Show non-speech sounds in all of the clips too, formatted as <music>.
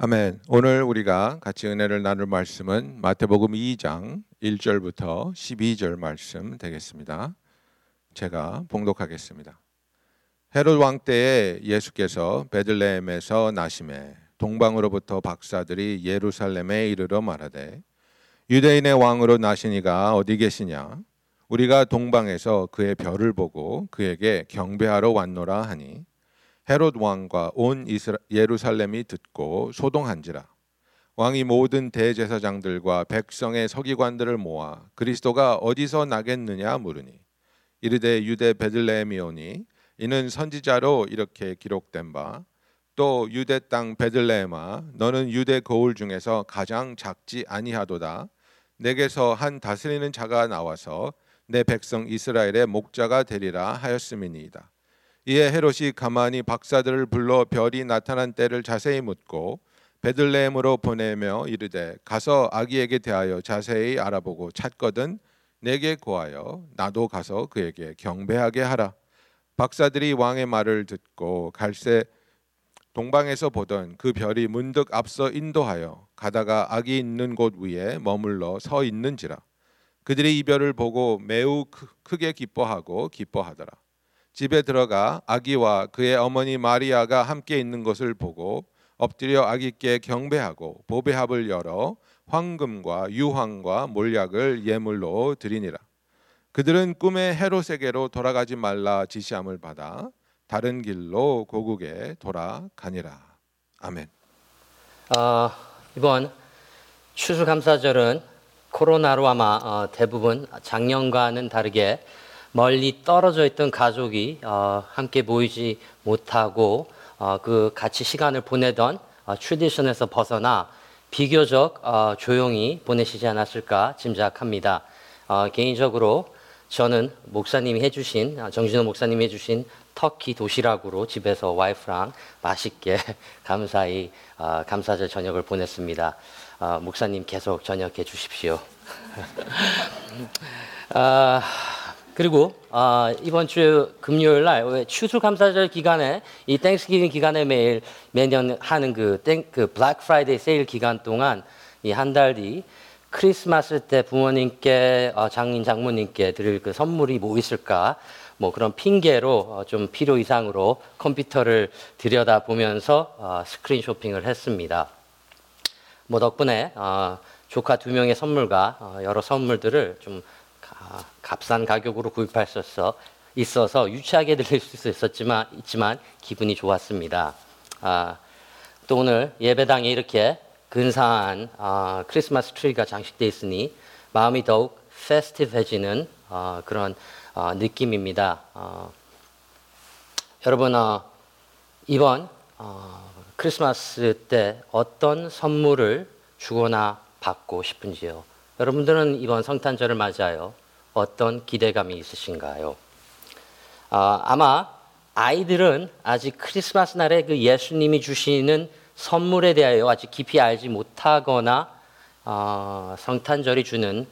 아멘. 오늘 우리가 같이 은혜를 나눌 말씀은 마태복음 2장 1절부터 12절 말씀 되겠습니다. 제가 봉독하겠습니다. 헤롯 왕 때에 예수께서 베들레헴에서 나심에 동방으로부터 박사들이 예루살렘에 이르러 말하되 유대인의 왕으로 나시니가 어디 계시냐 우리가 동방에서 그의 별을 보고 그에게 경배하러 왔노라 하니 헤롯 왕과 온 이스라, 예루살렘이 듣고 소동한지라. 왕이 모든 대제사장들과 백성의 서기관들을 모아 그리스도가 어디서 나겠느냐 물으니 이르되 유대 베들레헴이오니 이는 선지자로 이렇게 기록된 바 또 유대 땅 베들레헴아 너는 유대 거울 중에서 가장 작지 아니하도다. 내게서 한 다스리는 자가 나와서 내 백성 이스라엘의 목자가 되리라 하였음이니이다 이에 헤롯이 가만히 박사들을 불러 별이 나타난 때를 자세히 묻고 베들레헴으로 보내며 이르되 가서 아기에게 대하여 자세히 알아보고 찾거든 내게 고하여 나도 가서 그에게 경배하게 하라. 박사들이 왕의 말을 듣고 갈새 동방에서 보던 그 별이 문득 앞서 인도하여 가다가 아기 있는 곳 위에 머물러 서 있는지라 그들이 이 별을 보고 매우 크게 기뻐하고 기뻐하더라. 집에 들어가 아기와 그의 어머니 마리아가 함께 있는 것을 보고 엎드려 아기께 경배하고 보배합을 열어 황금과 유황과 몰약을 예물로 드리니라. 그들은 꿈에 헤롯에게로 돌아가지 말라 지시함을 받아 다른 길로 고국에 돌아가니라. 아멘. 어, 이번 추수감사절은 코로나로 아마 어, 대부분 작년과는 다르게 멀리 떨어져 있던 가족이 어, 함께 모이지 못하고 어, 그 같이 시간을 보내던 어, 트디션에서 벗어나 비교적 어, 조용히 보내시지 않았을까 짐작합니다. 어, 개인적으로 저는 목사님이 해주신 어, 정진호 목사님이 해주신 터키 도시락으로 집에서 와이프랑 맛있게 <laughs> 감사히 어, 감사절 저녁을 보냈습니다. 어, 목사님 계속 저녁해 주십시오. 아, <laughs> 그리고 어, 이번 주 금요일 날 추수감사절 기간에 이 Thanksgiving 기간에 매일 매년 하는 그, 땡, 그 Black Friday 세일 기간 동안 이 한 달 뒤 크리스마스 때 부모님께 어, 장인 장모님께 드릴 그 선물이 뭐 있을까 뭐 그런 핑계로 어, 좀 필요 이상으로 컴퓨터를 들여다 보면서 어, 스크린 쇼핑을 했습니다. 뭐 덕분에 어, 조카 두 명의 선물과 어, 여러 선물들을 좀 가, 값싼 가격으로 구입할 수 있어서 유치하게 들릴 수 있었지만 있지만 기분이 좋았습니다. 아, 또 오늘 예배당에 이렇게 근사한 아, 크리스마스 트리가 장식되어 있으니 마음이 더욱 페스티브해지는 아, 그런 아, 느낌입니다. 아, 여러분 어, 이번 어, 크리스마스 때 어떤 선물을 주거나 받고 싶은지요? 여러분들은 이번 성탄절을 맞아요. 어떤 기대감이 있으신가요? 아, 아마 아이들은 아직 크리스마스 날에 그 예수님이 주시는 선물에 대하여 아직 깊이 알지 못하거나 어, 성탄절이 주는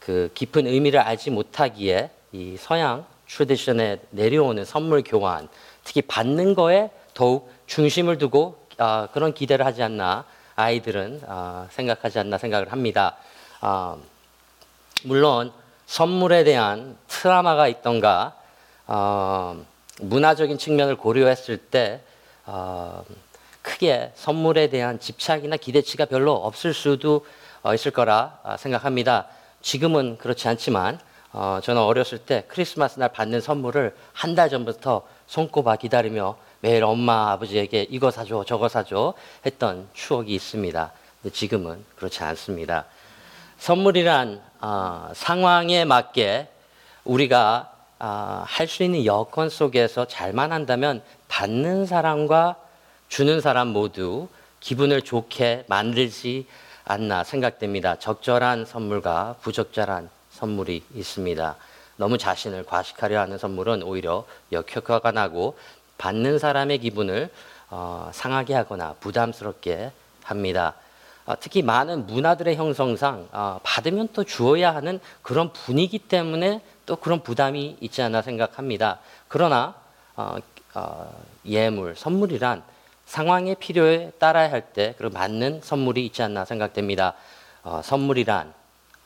그 깊은 의미를 알지 못하기에 이 서양 tradition에 내려오는 선물 교환, 특히 받는 거에 더욱 중심을 두고 어, 그런 기대를 하지 않나 아이들은 어, 생각하지 않나 생각을 합니다. 어, 물론 선물에 대한 트라우마가 있던가 어, 문화적인 측면을 고려했을 때 어, 크게 선물에 대한 집착이나 기대치가 별로 없을 수도 어, 있을 거라 어, 생각합니다. 지금은 그렇지 않지만 어, 저는 어렸을 때 크리스마스 날 받는 선물을 한 달 전부터 손꼽아 기다리며 매일 엄마 아버지에게 이거 사줘 저거 사줘 했던 추억이 있습니다. 지금은 그렇지 않습니다. 선물이란 어, 상황에 맞게 우리가 어, 할수 있는 여건 속에서 잘만 한다면 받는 사람과 주는 사람 모두 기분을 좋게 만들지 않나 생각됩니다. 적절한 선물과 부적절한 선물이 있습니다. 너무 자신을 과식하려 하는 선물은 오히려 역효과가 나고 받는 사람의 기분을 어, 상하게 하거나 부담스럽게 합니다. 어, 특히 많은 문화들의 형성상 어, 받으면 또 주어야 하는 그런 분위기 때문에 또 그런 부담이 있지 않나 생각합니다. 그러나 어, 예물, 선물이란 상황의 필요에 따라야 할 때그 맞는 선물이 있지 않나 생각됩니다. 어, 선물이란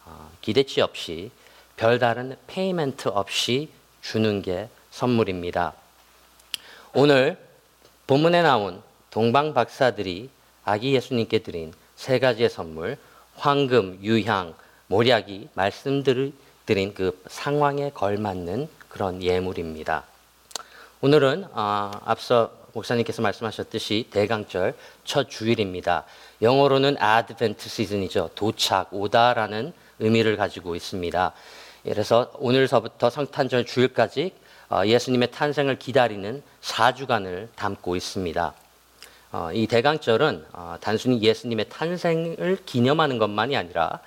어, 기대치 없이 별다른 페이멘트 없이 주는 게 선물입니다. 오늘 본문에 나온 동방 박사들이 아기 예수님께 드린 세 가지의 선물, 황금, 유향, 모략이 말씀드린 그 상황에 걸맞는 그런 예물입니다. 오늘은 어, 앞서 목사님께서 말씀하셨듯이 대강절 첫 주일입니다. 영어로는 Advent 시즌이죠. 도착, 오다라는 의미를 가지고 있습니다. 그래서 오늘서부터 성탄절 주일까지 어, 예수님의 탄생을 기다리는 4주간을 담고 있습니다. 어, 이 대강절은 어, 단순히 예수님의 탄생을 기념하는 것만이 아니라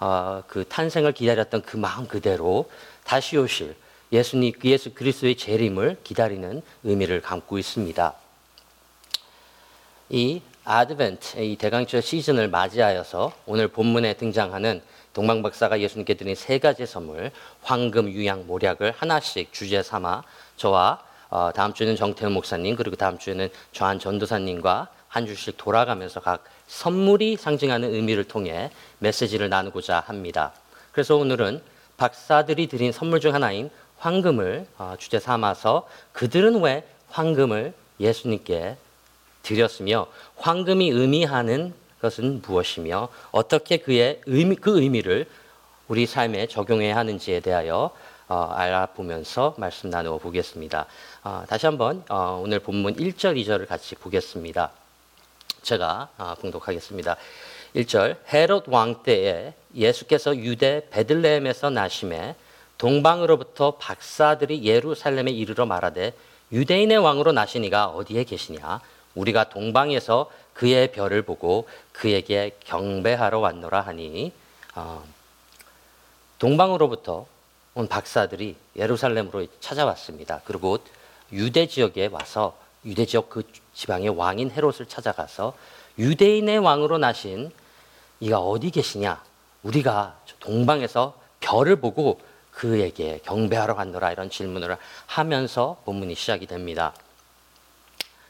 어, 그 탄생을 기다렸던 그 마음 그대로 다시 오실 예수님 그 예수 그리스도의 재림을 기다리는 의미를 담고 있습니다. 이 아드벤트 이 대강절 시즌을 맞이하여서 오늘 본문에 등장하는 동방 박사가 예수님께 드린 세 가지 선물 황금, 유향, 모략을 하나씩 주제 삼아 저와 어, 다음 주에는 정태훈 목사님 그리고 다음 주에는 저한 전도사님과 한 주씩 돌아가면서 각 선물이 상징하는 의미를 통해 메시지를 나누고자 합니다. 그래서 오늘은 박사들이 드린 선물 중 하나인 황금을 어, 주제 삼아서 그들은 왜 황금을 예수님께 드렸으며 황금이 의미하는 것은 무엇이며 어떻게 그의 의미 그 의미를 우리 삶에 적용해야 하는지에 대하여 어, 알아보면서 말씀 나누어 보겠습니다. 어, 다시 한번 어, 오늘 본문 1절 2절을 같이 보겠습니다. 제가 어, 봉독하겠습니다. 1절 헤롯 왕 때에 예수께서 유대 베들레헴에서 나심에 동방으로부터 박사들이 예루살렘에 이르러 말하되 유대인의 왕으로 나시니가 어디에 계시냐 우리가 동방에서 그의 별을 보고 그에게 경배하러 왔노라 하니 어, 동방으로부터 온 박사들이 예루살렘으로 찾아왔습니다. 그리고 유대 지역에 와서 유대 지역 그 지방의 왕인 헤롯을 찾아가서 유대인의 왕으로 나신 이가 어디 계시냐? 우리가 동방에서 별을 보고 그에게 경배하러 갔노라 이런 질문을 하면서 본문이 시작이 됩니다.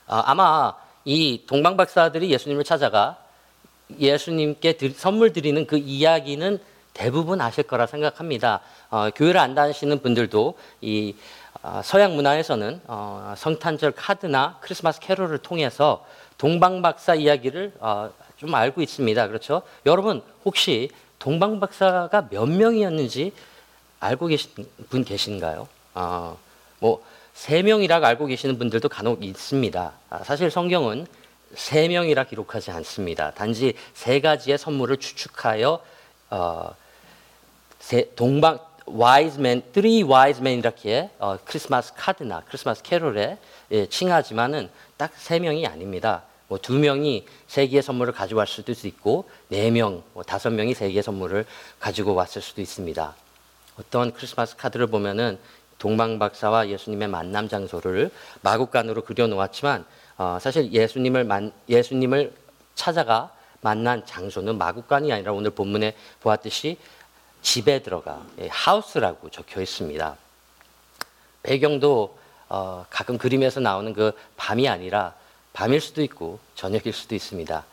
아, 아마 이 동방 박사들이 예수님을 찾아가 예수님께 드, 선물 드리는 그 이야기는 대부분 아실 거라 생각합니다. 어, 교회를 안 다니시는 분들도 이 어, 서양 문화에서는 어, 성탄절 카드나 크리스마스 캐롤을 통해서 동방 박사 이야기를 어, 좀 알고 있습니다. 그렇죠? 여러분 혹시 동방 박사가 몇 명이었는지 알고 계신 분 계신가요? 어, 뭐세 명이라고 알고 계시는 분들도 간혹 있습니다. 아, 사실 성경은 세 명이라 기록하지 않습니다. 단지 세 가지의 선물을 추측하여 어, 세, 동방 wise men, three wise men 이렇게 어, 크리스마스 카드나 크리스마스 캐롤에 예, 칭하지만은 딱 세 명이 아닙니다. 뭐 두 명이 세 개의 선물을 왔을 수도 있고 네 명, 뭐 다섯 명이 세 개의 선물을 가지고 왔을 수도 있습니다. 어떤 크리스마스 카드를 보면은 동방 박사와 예수님의 만남 장소를 마국간으로 그려 놓았지만 어, 사실 예수님을 만, 예수님을 찾아가 만난 장소는 마국간이 아니라 오늘 본문에 보았듯이 집에 들어가 예, 하우스라고 적혀 있습니다. 배경도 어, 가끔 그림에서 나오는 그 밤이 아니라 밤일 수도 있고 저녁일 수도 있습니다.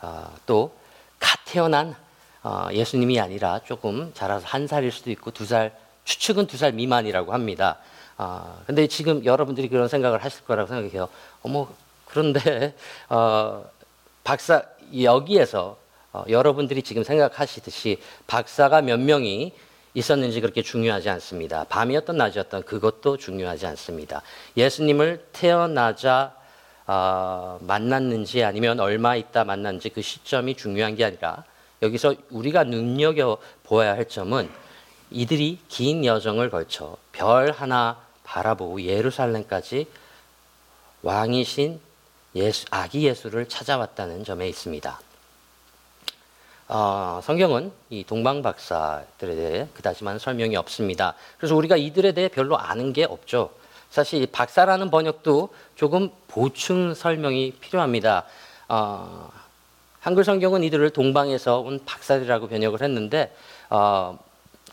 어, 또갓 태어난 어, 예수님이 아니라 조금 자라서 한 살일 수도 있고 두 살, 추측은 두 살 미만이라고 합니다. 어, 근데 지금 여러분들이 그런 생각을 하실 거라고 생각해요. 어머, 그런데, 어, 박사, 여기에서 어, 여러분들이 지금 생각하시듯이 박사가 몇 명이 있었는지 그렇게 중요하지 않습니다. 밤이었던 낮이었던 그것도 중요하지 않습니다. 예수님을 태어나자 어, 만났는지 아니면 얼마 있다 만났는지 그 시점이 중요한 게 아니라 여기서 우리가 눈여겨 보아야 할 점은 이들이 긴 여정을 걸쳐 별 하나 바라보고 예루살렘까지 왕이신 예수, 아기 예수를 찾아왔다는 점에 있습니다. 어, 성경은 이 동방 박사들에 대해 그다지 많은 설명이 없습니다. 그래서 우리가 이들에 대해 별로 아는 게 없죠. 사실 박사라는 번역도 조금 보충 설명이 필요합니다. 어, 한글 성경은 이들을 동방에서 온 박사들이라고 번역을 했는데 어,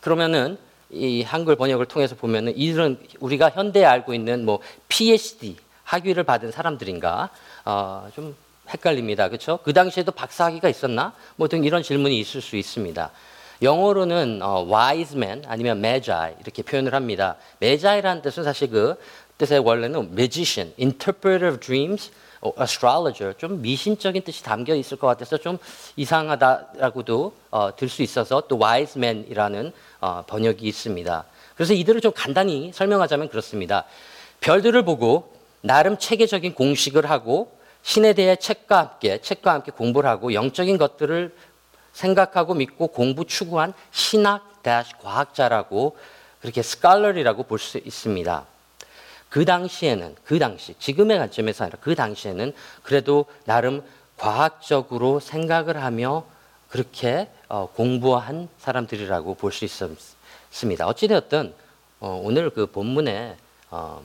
그러면은 이 한글 번역을 통해서 보면은 이들은 우리가 현대에 알고 있는 뭐 PhD 학위를 받은 사람들인가 어, 좀 헷갈립니다. 그렇죠? 그 당시에도 박사학위가 있었나? 뭐 등 이런 질문이 있을 수 있습니다. 영어로는 어, wise man 아니면 magi 이렇게 표현을 합니다. magi라는 뜻은 사실 그 뜻의 원래는 magician, interpreter of dreams, 어, astrologer 좀 미신적인 뜻이 담겨 있을 것 같아서 좀 이상하다라고도 어, 들 수 있어서 또 wise man이라는 어, 번역이 있습니다. 그래서 이들을 좀 간단히 설명하자면 그렇습니다. 별들을 보고 나름 체계적인 공식을 하고 신에 대해 책과 함께 책과 함께 공부를 하고 영적인 것들을 생각하고 믿고 공부 추구한 신학 다시 과학자라고 그렇게 스칼러리라고 볼 수 있습니다. 그 당시에는 그 당시 지금의 관점에서 아니라 그 당시에는 그래도 나름 과학적으로 생각을 하며 그렇게 어, 공부한 사람들이라고 볼 수 있습니다. 어찌되었든 어, 오늘 그 본문에 어,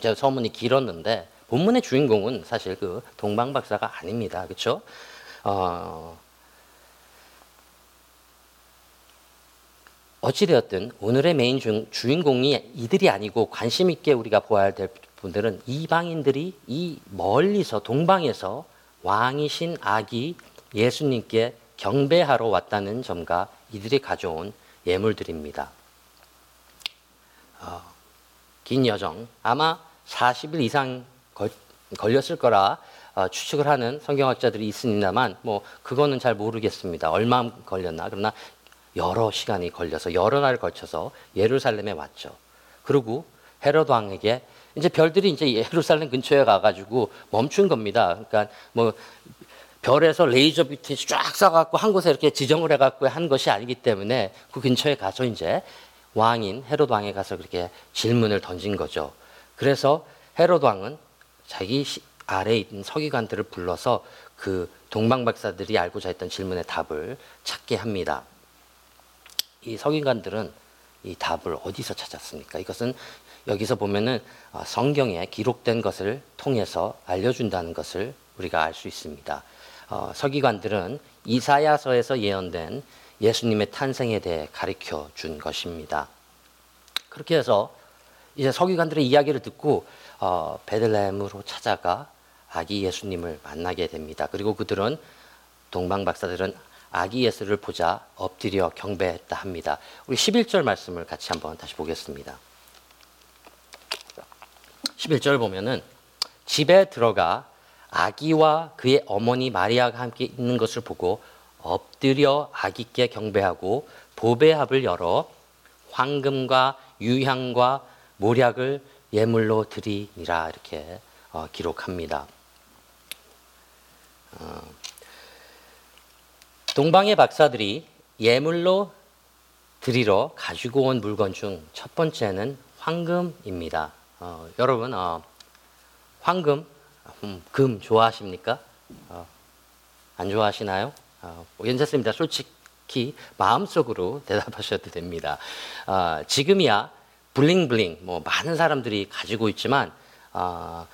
제가 서문이 길었는데 본문의 주인공은 사실 그 동방 박사가 아닙니다. 그렇죠? 어, 어찌되었든 오늘의 메인 주, 주인공이 이들이 아니고 관심 있게 우리가 보아야 될 분들은 이방인들이 이 멀리서 동방에서 왕이신 아기 예수님께 경배하러 왔다는 점과 이들이 가져온 예물들입니다. 어, 긴 여정 아마 40일 이상 걸, 걸렸을 거라 어, 추측을 하는 성경학자들이 있습니다만 뭐 그거는 잘 모르겠습니다. 얼마 걸렸나 그러나 여러 시간이 걸려서 여러 날 걸쳐서 예루살렘에 왔죠. 그리고 헤롯 왕에게 이제 별들이 이제 예루살렘 근처에 가가지고 멈춘 겁니다. 그러니까 뭐 별에서 레이저 빛이 쫙 쏴갖고 한 곳에 이렇게 지정을 해갖고 한 것이 아니기 때문에 그 근처에 가서 이제 왕인 헤롯 왕에 가서 그렇게 질문을 던진 거죠. 그래서 헤롯 왕은 자기 아래에 있는 서기관들을 불러서 그 동방 박사들이 알고자 했던 질문의 답을 찾게 합니다. 이 서기관들은 이 답을 어디서 찾았습니까? 이것은 여기서 보면은 어, 성경에 기록된 것을 통해서 알려준다는 것을 우리가 알 수 있습니다. 어, 서기관들은 이사야서에서 예언된 예수님의 탄생에 대해 가르쳐 준 것입니다. 그렇게 해서 이제 서기관들의 이야기를 듣고 어, 베들레헴으로 찾아가 아기 예수님을 만나게 됩니다. 그리고 그들은 동방 박사들은 아기 예수를 보자 엎드려 경배했다 합니다. 우리 11절 말씀을 같이 한번 다시 보겠습니다. 11절 보면은 집에 들어가 아기와 그의 어머니 마리아가 함께 있는 것을 보고 엎드려 아기께 경배하고 보배합을 열어 황금과 유향과 모략을 예물로 드리니라 이렇게 어, 기록합니다. 어, 동방의 박사들이 예물로 드리러 가지고 온 물건 중 첫 번째는 황금입니다. 어, 여러분, 어, 황금, 음, 금 좋아하십니까? 어, 안 좋아하시나요? 어, 뭐 괜찮습니다. 솔직히 마음속으로 대답하셔도 됩니다. 어, 지금이야 블링블링, 뭐 많은 사람들이 가지고 있지만 어,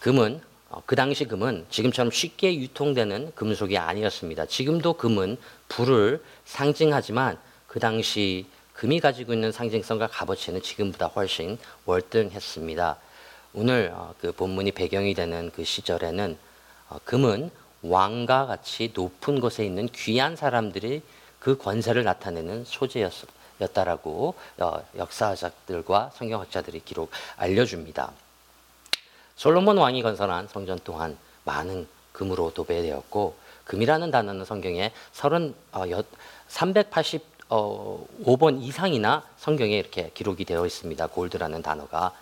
금은 어, 그 당시 금은 지금처럼 쉽게 유통되는 금속이 아니었습니다. 지금도 금은 불을 상징하지만 그 당시 금이 가지고 있는 상징성과 값어치는 지금보다 훨씬 월등했습니다. 오늘 어, 그 본문이 배경이 되는 그 시절에는 어, 금은 왕과 같이 높은 곳에 있는 귀한 사람들이 그 권세를 나타내는 소재였다 라고 역사학자들과 성경학자들이 기록 알려줍니다. 솔로몬 왕이 건설한 성전 또한 많은 금으로 도배되었고 금이라는 단어는 성경에 30, 어, 385번 이상이나 성경에 이렇게 기록이 되어 있습니다. 골드라는 단어가.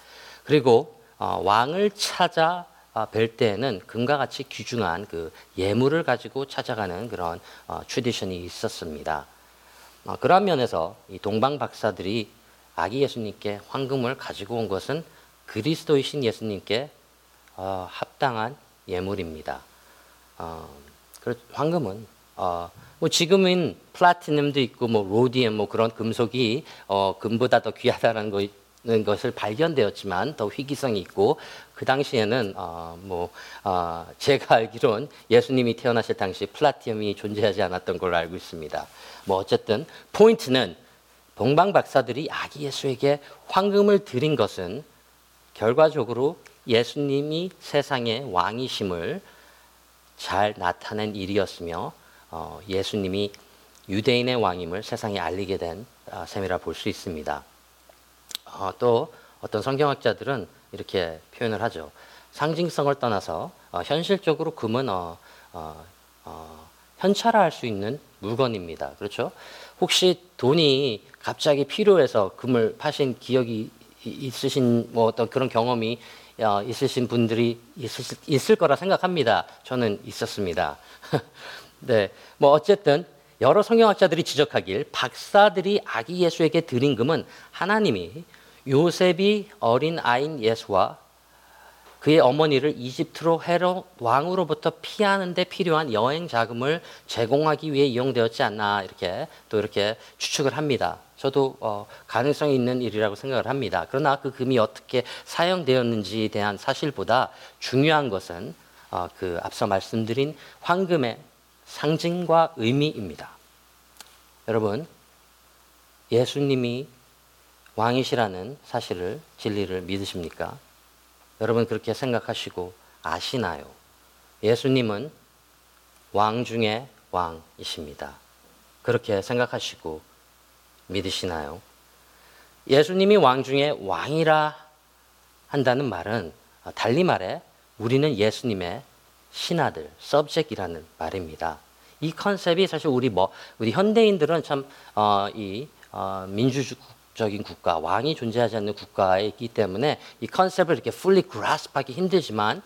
그리고 어, 왕을 찾아 어, 뵐 때에는 금과 같이 귀중한 그 예물을 가지고 찾아가는 그런 어, 트디션이 있었습니다. 어, 그런 면에서 이 동방 박사들이 아기 예수님께 황금을 가지고 온 것은 그리스도이신 예수님께 어, 합당한 예물입니다. 어, 황금은 어, 뭐 지금은 플라티넘도 있고 뭐 로디움 뭐 그런 금속이 어, 금보다 더 귀하다는 거, 것을 발견되었지만 더 희귀성이 있고 그 당시에는 어, 뭐 어, 제가 알기론 예수님이 태어나실 당시 플라티넘이 존재하지 않았던 걸로 알고 있습니다. 뭐 어쨌든 포인트는 동방 박사들이 아기 예수에게 황금을 드린 것은 결과적으로 예수님이 세상의 왕이심을 잘 나타낸 일이었으며 어, 예수님이 유대인의 왕임을 세상에 알리게 된 아, 셈이라 볼 수 있습니다. 어, 또 어떤 성경학자들은 이렇게 표현을 하죠. 상징성을 떠나서 어, 현실적으로 금은 어, 어, 어, 현찰화할 수 있는 물건입니다. 그렇죠? 혹시 돈이 갑자기 필요해서 금을 파신 기억이 이- 있으신 뭐 어떤 그런 경험이 어, 있으신 분들이 있을, 있을 거라 생각합니다. 저는 있었습니다. <laughs> 네, 뭐 어쨌든 여러 성경학자들이 지적하길 박사들이 아기 예수에게 드린 금은 하나님이 요셉이 어린 아인 예수와 그의 어머니를 이집트로 헤롯 왕으로부터 피하는 데 필요한 여행 자금을 제공하기 위해 이용되었지 않나 이렇게 또 이렇게 추측을 합니다. 저도 어, 가능성이 있는 일이라고 생각을 합니다. 그러나 그 금이 어떻게 사용되었는지에 대한 사실보다 중요한 것은 어, 그 앞서 말씀드린 황금의 상징과 의미입니다. 여러분, 예수님이 왕이시라는 사실을 진리를 믿으십니까? 여러분 그렇게 생각하시고 아시나요? 예수님은 왕 중의 왕이십니다. 그렇게 생각하시고 믿으시나요? 예수님이 왕 중의 왕이라 한다는 말은 아, 달리 말해 우리는 예수님의 신하들, subject이라는 말입니다. 이 컨셉이 사실 우리 뭐 우리 현대인들은 참이 어, 이, 어, 민주 적인 국가, 왕이 존재하지 않는 국가에 있기 때문에 이 컨셉을 이렇게 fully grasp하기 힘들지만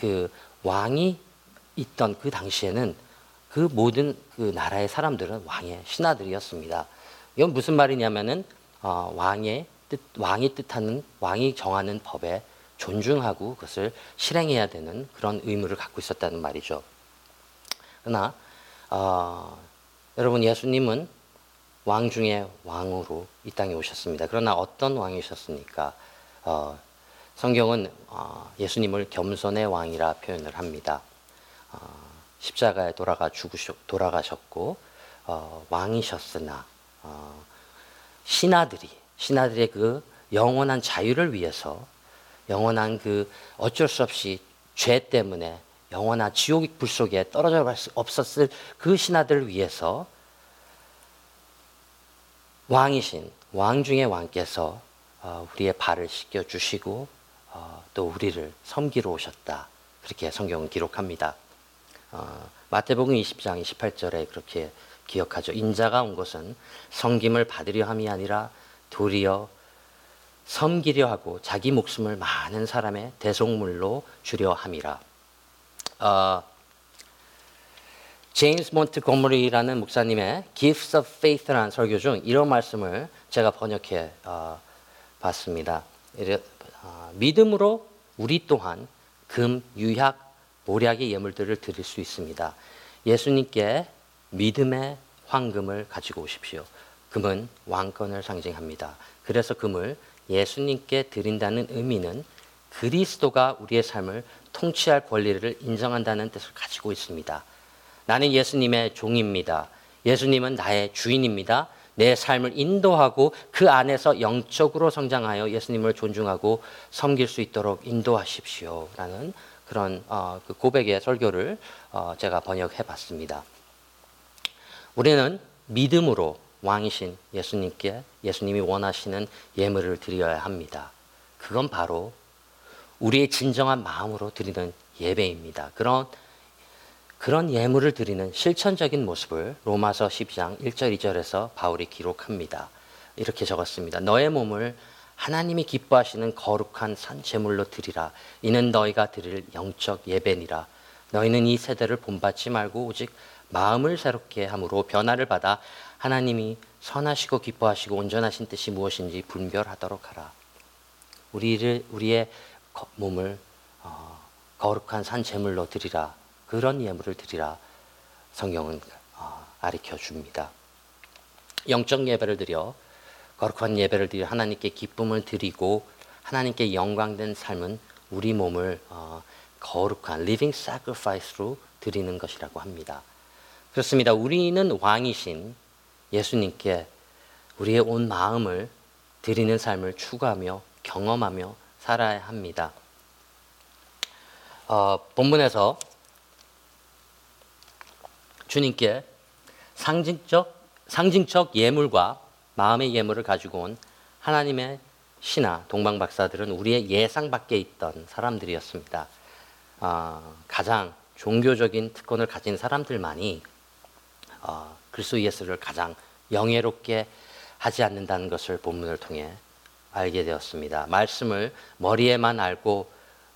그 왕이 있던 그 당시에는 그 모든 그 나라의 사람들은 왕의 신하들이었습니다. 이건 무슨 말이냐면은 어, 왕의 뜻, 왕이 뜻하는 왕이 정하는 법에 존중하고 그것을 실행해야 되는 그런 의무를 갖고 있었다는 말이죠. 그러나 어, 여러분 예수님은 왕 중에 왕으로 이 땅에 오셨습니다. 그러나 어떤 왕이셨습니까? 어, 성경은 어, 예수님을 겸손의 왕이라 표현을 합니다. 어, 십자가에 돌아가 죽으셨, 돌아가셨고 어, 왕이셨으나 어, 신하들이 신하들의 그 영원한 자유를 위해서 영원한 그 어쩔 수 없이 죄 때문에 영원한 지옥 불 속에 떨어져 없었을 그 신하들을 위해서 왕이신 왕 중의 왕께서 어, 우리의 발을 씻겨 주시고 어, 또 우리를 섬기러 오셨다 그렇게 성경은 기록합니다. 어, 마태복음 20장 28절에 그렇게 기억하죠. 인자가 온 것은 섬김을 받으려 함이 아니라 도리어 섬기려 하고 자기 목숨을 많은 사람의 대속물로 주려 함이라. 어, 제임스 몬트고머리라는 목사님의 Gifts of Faith라는 설교 중 이런 말씀을 제가 번역해 어, 봤습니다. 이래- 어, 믿음으로 우리 또한 금, 유약, 모략의 예물들을 드릴 수 있습니다. 예수님께 믿음의 황금을 가지고 오십시오. 금은 왕권을 상징합니다. 그래서 금을 예수님께 드린다는 의미는 그리스도가 우리의 삶을 통치할 권리를 인정한다는 뜻을 가지고 있습니다. 나는 예수님의 종입니다. 예수님은 나의 주인입니다. 내 삶을 인도하고 그 안에서 영적으로 성장하여 예수님을 존중하고 섬길 수 있도록 인도하십시오. 라는 그런 어, 그 고백의 설교를 어, 제가 번역해 봤습니다. 우리는 믿음으로 왕이신 예수님께 예수님이 원하시는 예물을 드려야 합니다. 그건 바로 우리의 진정한 마음으로 드리는 예배입니다. 그런 그런 예물을 드리는 실천적인 모습을 로마서 10장 1절 2절에서 바울이 기록합니다. 이렇게 적었습니다. 너의 몸을 하나님이 기뻐하시는 거룩한 산 제물로 드리라. 이는 너희가 드릴 영적 예배니라. 너희는 이 세대를 본받지 말고 오직 마음을 새롭게 함으로 변화를 받아 하나님이 선하시고 기뻐하시고 온전하신 뜻이 무엇인지 분별하도록 하라. 우리를 우리의 거- 몸을 어, 거룩한 산 제물로 드리라. 그런 예물을 드리라. 성경은 어, 가르쳐 줍니다. 영적 예배를 드려 거룩한 예배를 드려 하나님께 기쁨을 드리고 하나님께 영광된 삶은 우리 몸을 어, 거룩한 living sacrifice로 드리는 것이라고 합니다. 그렇습니다. 우리는 왕이신 예수님께 우리의 온 마음을 드리는 삶을 추구하며 경험하며 살아야 합니다. 어, 본문에서 주님께 상징적 상징적 예물과 마음의 예물을 가지고 온 하나님의 신하 동방 박사들은 우리의 예상 밖에 있던 사람들이었습니다. 어, 가장 종교적인 특권을 가진 사람들만이 어, 그리스도 예수를 가장 영예롭게 하지 않는다는 것을 본문을 통해 알게 되었습니다. 말씀을 머리에만 알고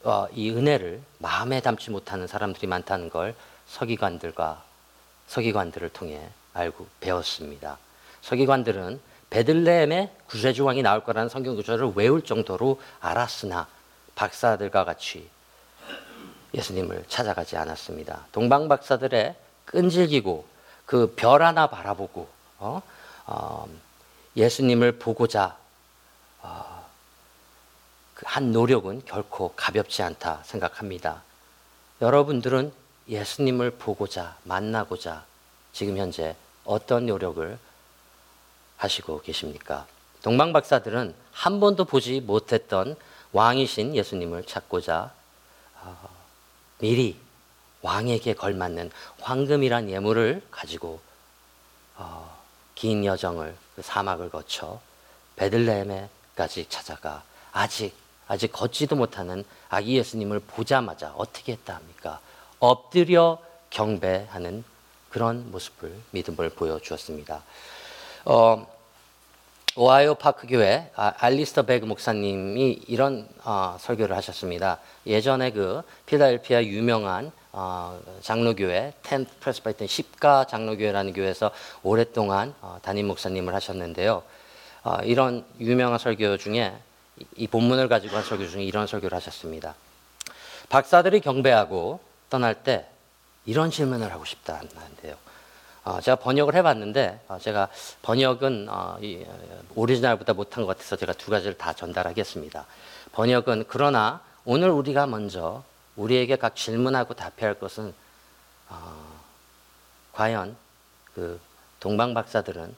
어, 이 은혜를 마음에 담지 못하는 사람들이 많다는 걸 서기관들과 서기관들을 통해 알고 배웠습니다. 서기관들은 베들레헴에 구세주 왕이 나올 거라는 성경 구절을 외울 정도로 알았으나 박사들과 같이 예수님을 찾아가지 않았습니다. 동방 박사들의 끈질기고 그 별 하나 바라보고 어? 어, 예수님을 보고자 어, 그 한 노력은 결코 가볍지 않다 생각합니다. 여러분들은 예수님을 보고자 만나고자 지금 현재 어떤 노력을 하시고 계십니까? 동방 박사들은 한 번도 보지 못했던 왕이신 예수님을 찾고자 어, 미리 왕에게 걸맞는 황금이란 예물을 가지고 어, 긴 여정을 그 사막을 거쳐 베들레헴에까지 찾아가 아직 아직 걷지도 못하는 아기 예수님을 보자마자 어떻게 했다 합니까? 엎드려 경배하는 그런 모습을 믿음을 보여주었습니다. 어, 오하이오 파크 교회 아, 알리스터 베그 목사님이 이런 어, 설교를 하셨습니다. 예전에 그 필라델피아 유명한 어, 장로교회 텐 프레스바이튼 십가 장로교회라는 교회에서 오랫동안 어, 담임 목사님을 하셨는데요. 어, 이런 유명한 설교 중에 이, 이 본문을 가지고 한 설교 중에 이런 설교를 하셨습니다. 박사들이 경배하고 떠날 때 이런 질문을 하고 싶다 하는데요. 어, 제가 번역을 해봤는데 어, 제가 번역은 어, 이, 어, 오리지널보다 못한 것 같아서 제가 두 가지를 다 전달하겠습니다. 번역은 그러나 오늘 우리가 먼저 우리에게 각 질문하고 답해야 할 것은 어, 과연 그 동방 박사들은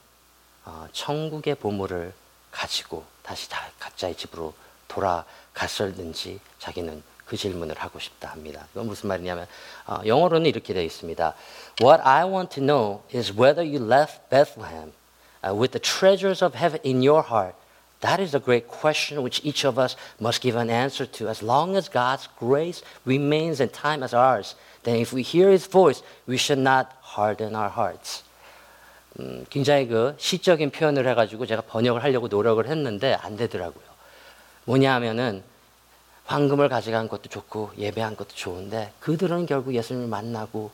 어, 천국의 보물을 가지고 다시 다 각자의 집으로 돌아갔었는지 자기는 그 질문을 하고 싶다 합니다. 그건 무슨 말이냐면 어, 영어로는 이렇게 되어 있습니다. What I want to know is whether you left Bethlehem uh, with the treasures of heaven in your heart. That is a great question which each of us must give an answer to. As long as God's grace remains in time as ours, then if we hear His voice, we should not harden our hearts. 음, 굉장히 그 시적인 표현을 해가지고 제가 번역을 하려고 노력을 했는데 안 되더라고요. 뭐냐 하면은 황금을 가져간 것도 좋고 예배한 것도 좋은데 그들은 결국 예수님을 만나고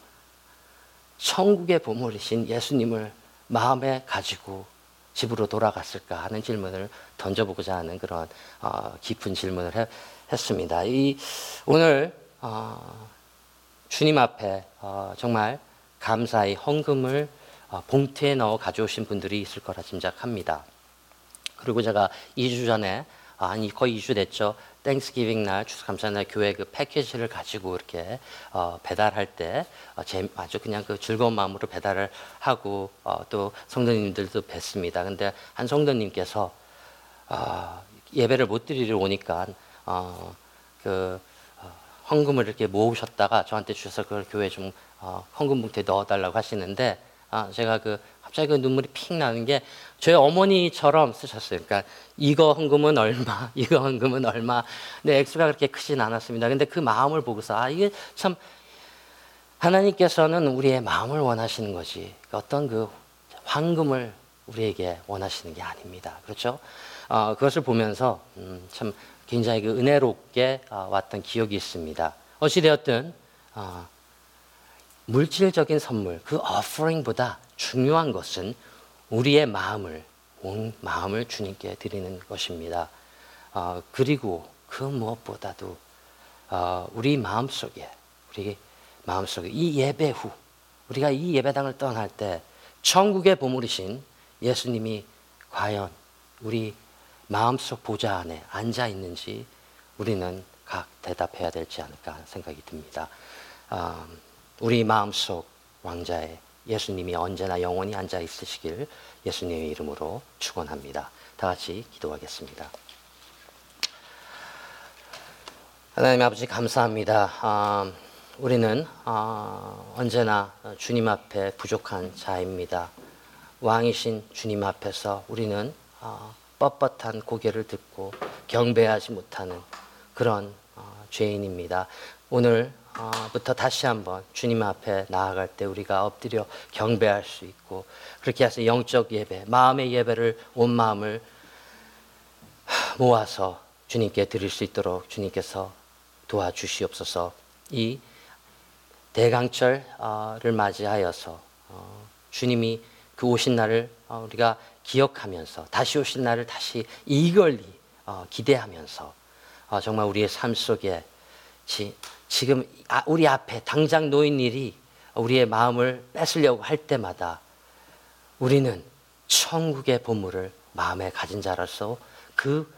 천국의 보물이신 예수님을 마음에 가지고 집으로 돌아갔을까 하는 질문을 던져보고자 하는 그런 어, 깊은 질문을 해, 했습니다. 이 오늘 어, 주님 앞에 어, 정말 감사히 헌금을 어, 봉투에 넣어 가져오신 분들이 있을 거라 짐작합니다. 그리고 제가 2주 전에 아니 거의 2주 됐죠. 땡스기빙 날 추수 감사날 교회 그 패키지를 가지고 이렇게 어, 배달할 때 어, 제, 아주 그냥 그 즐거운 마음으로 배달을 하고 어, 또 성도님들도 뵀습니다. 근데 한 성도님께서 어, 예배를 못 드리러 오니까 어, 그 어, 헌금을 이렇게 모으셨다가 저한테 주셔서 그걸 교회 좀 어, 헌금 봉투에 넣어달라고 하시는데 아, 제가 그 갑자기 그 눈물이 픽 나는 게 저희 어머니처럼 쓰셨어요. 그러니까 이거 헌금은 얼마, <laughs> 이거 헌금은 얼마. 근데 액수가 그렇게 크진 않았습니다. 근데 그 마음을 보고서 아 이게 참 하나님께서는 우리의 마음을 원하시는 거지 어떤 그 황금을 우리에게 원하시는 게 아닙니다. 그렇죠? 어, 그것을 보면서 음, 참 굉장히 그 은혜롭게 어, 왔던 기억이 있습니다. 어찌되었든 어, 물질적인 선물, 그 어퍼링보다 중요한 것은 우리의 마음을 온 마음을 주님께 드리는 것입니다. 어, 그리고 그 무엇보다도 어, 우리 마음 속에 우리 마음 속에 이 예배 후 우리가 이 예배당을 떠날 때 천국의 보물이신 예수님이 과연 우리 마음속 보좌 안에 앉아 있는지 우리는 각 대답해야 되지 않을까 생각이 듭니다. 어, 우리 마음속 왕자의 예수님이 언제나 영원히 앉아 있으시길 예수님의 이름으로 축원합니다. 다 같이 기도하겠습니다. 하나님 아버지 감사합니다. 아, 우리는 아, 언제나 주님 앞에 부족한 자입니다. 왕이신 주님 앞에서 우리는 아, 뻣뻣한 고개를 듣고 경배하지 못하는 그런 아, 죄인입니다. 오늘 부터 다시 한번 주님 앞에 나아갈 때 우리가 엎드려 경배할 수 있고 그렇게 해서 영적 예배, 마음의 예배를 온 마음을 모아서 주님께 드릴 수 있도록 주님께서 도와주시옵소서. 이 대강절을 맞이하여서 어, 주님이 그 오신 날을 어, 우리가 기억하면서 다시 오신 날을 다시 이걸리 어, 기대하면서 어, 정말 우리의 삶 속에 지, 지금 아, 우리 앞에 당장 놓인 일이 우리의 마음을 뺏으려고 할 때마다 우리는 천국의 보물을 마음에 가진 자로서 그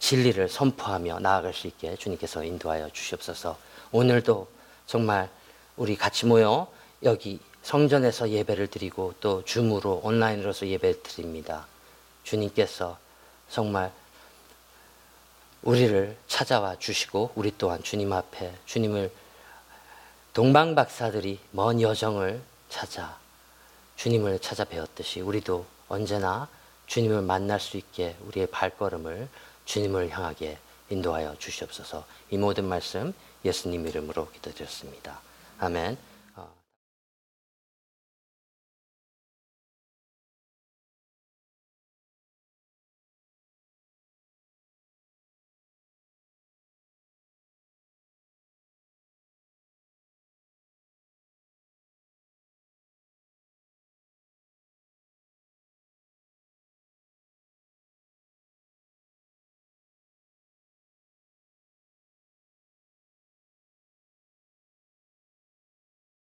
진리를 선포하며 나아갈 수 있게 주님께서 인도하여 주시옵소서. 오늘도 정말 우리 같이 모여 여기 성전에서 예배를 드리고 또 줌으로 온라인으로서 예배를 드립니다. 주님께서 정말 우리를 찾아와 주시고 우리 또한 주님 앞에 주님을 동방 박사들이 먼 여정을 찾아 주님을 찾아 배웠듯이 우리도 언제나 주님을 만날 수 있게 우리의 발걸음을 주님을 향하게 인도하여 주시옵소서. 이 모든 말씀 예수님 이름으로 기도드렸습니다. 아멘.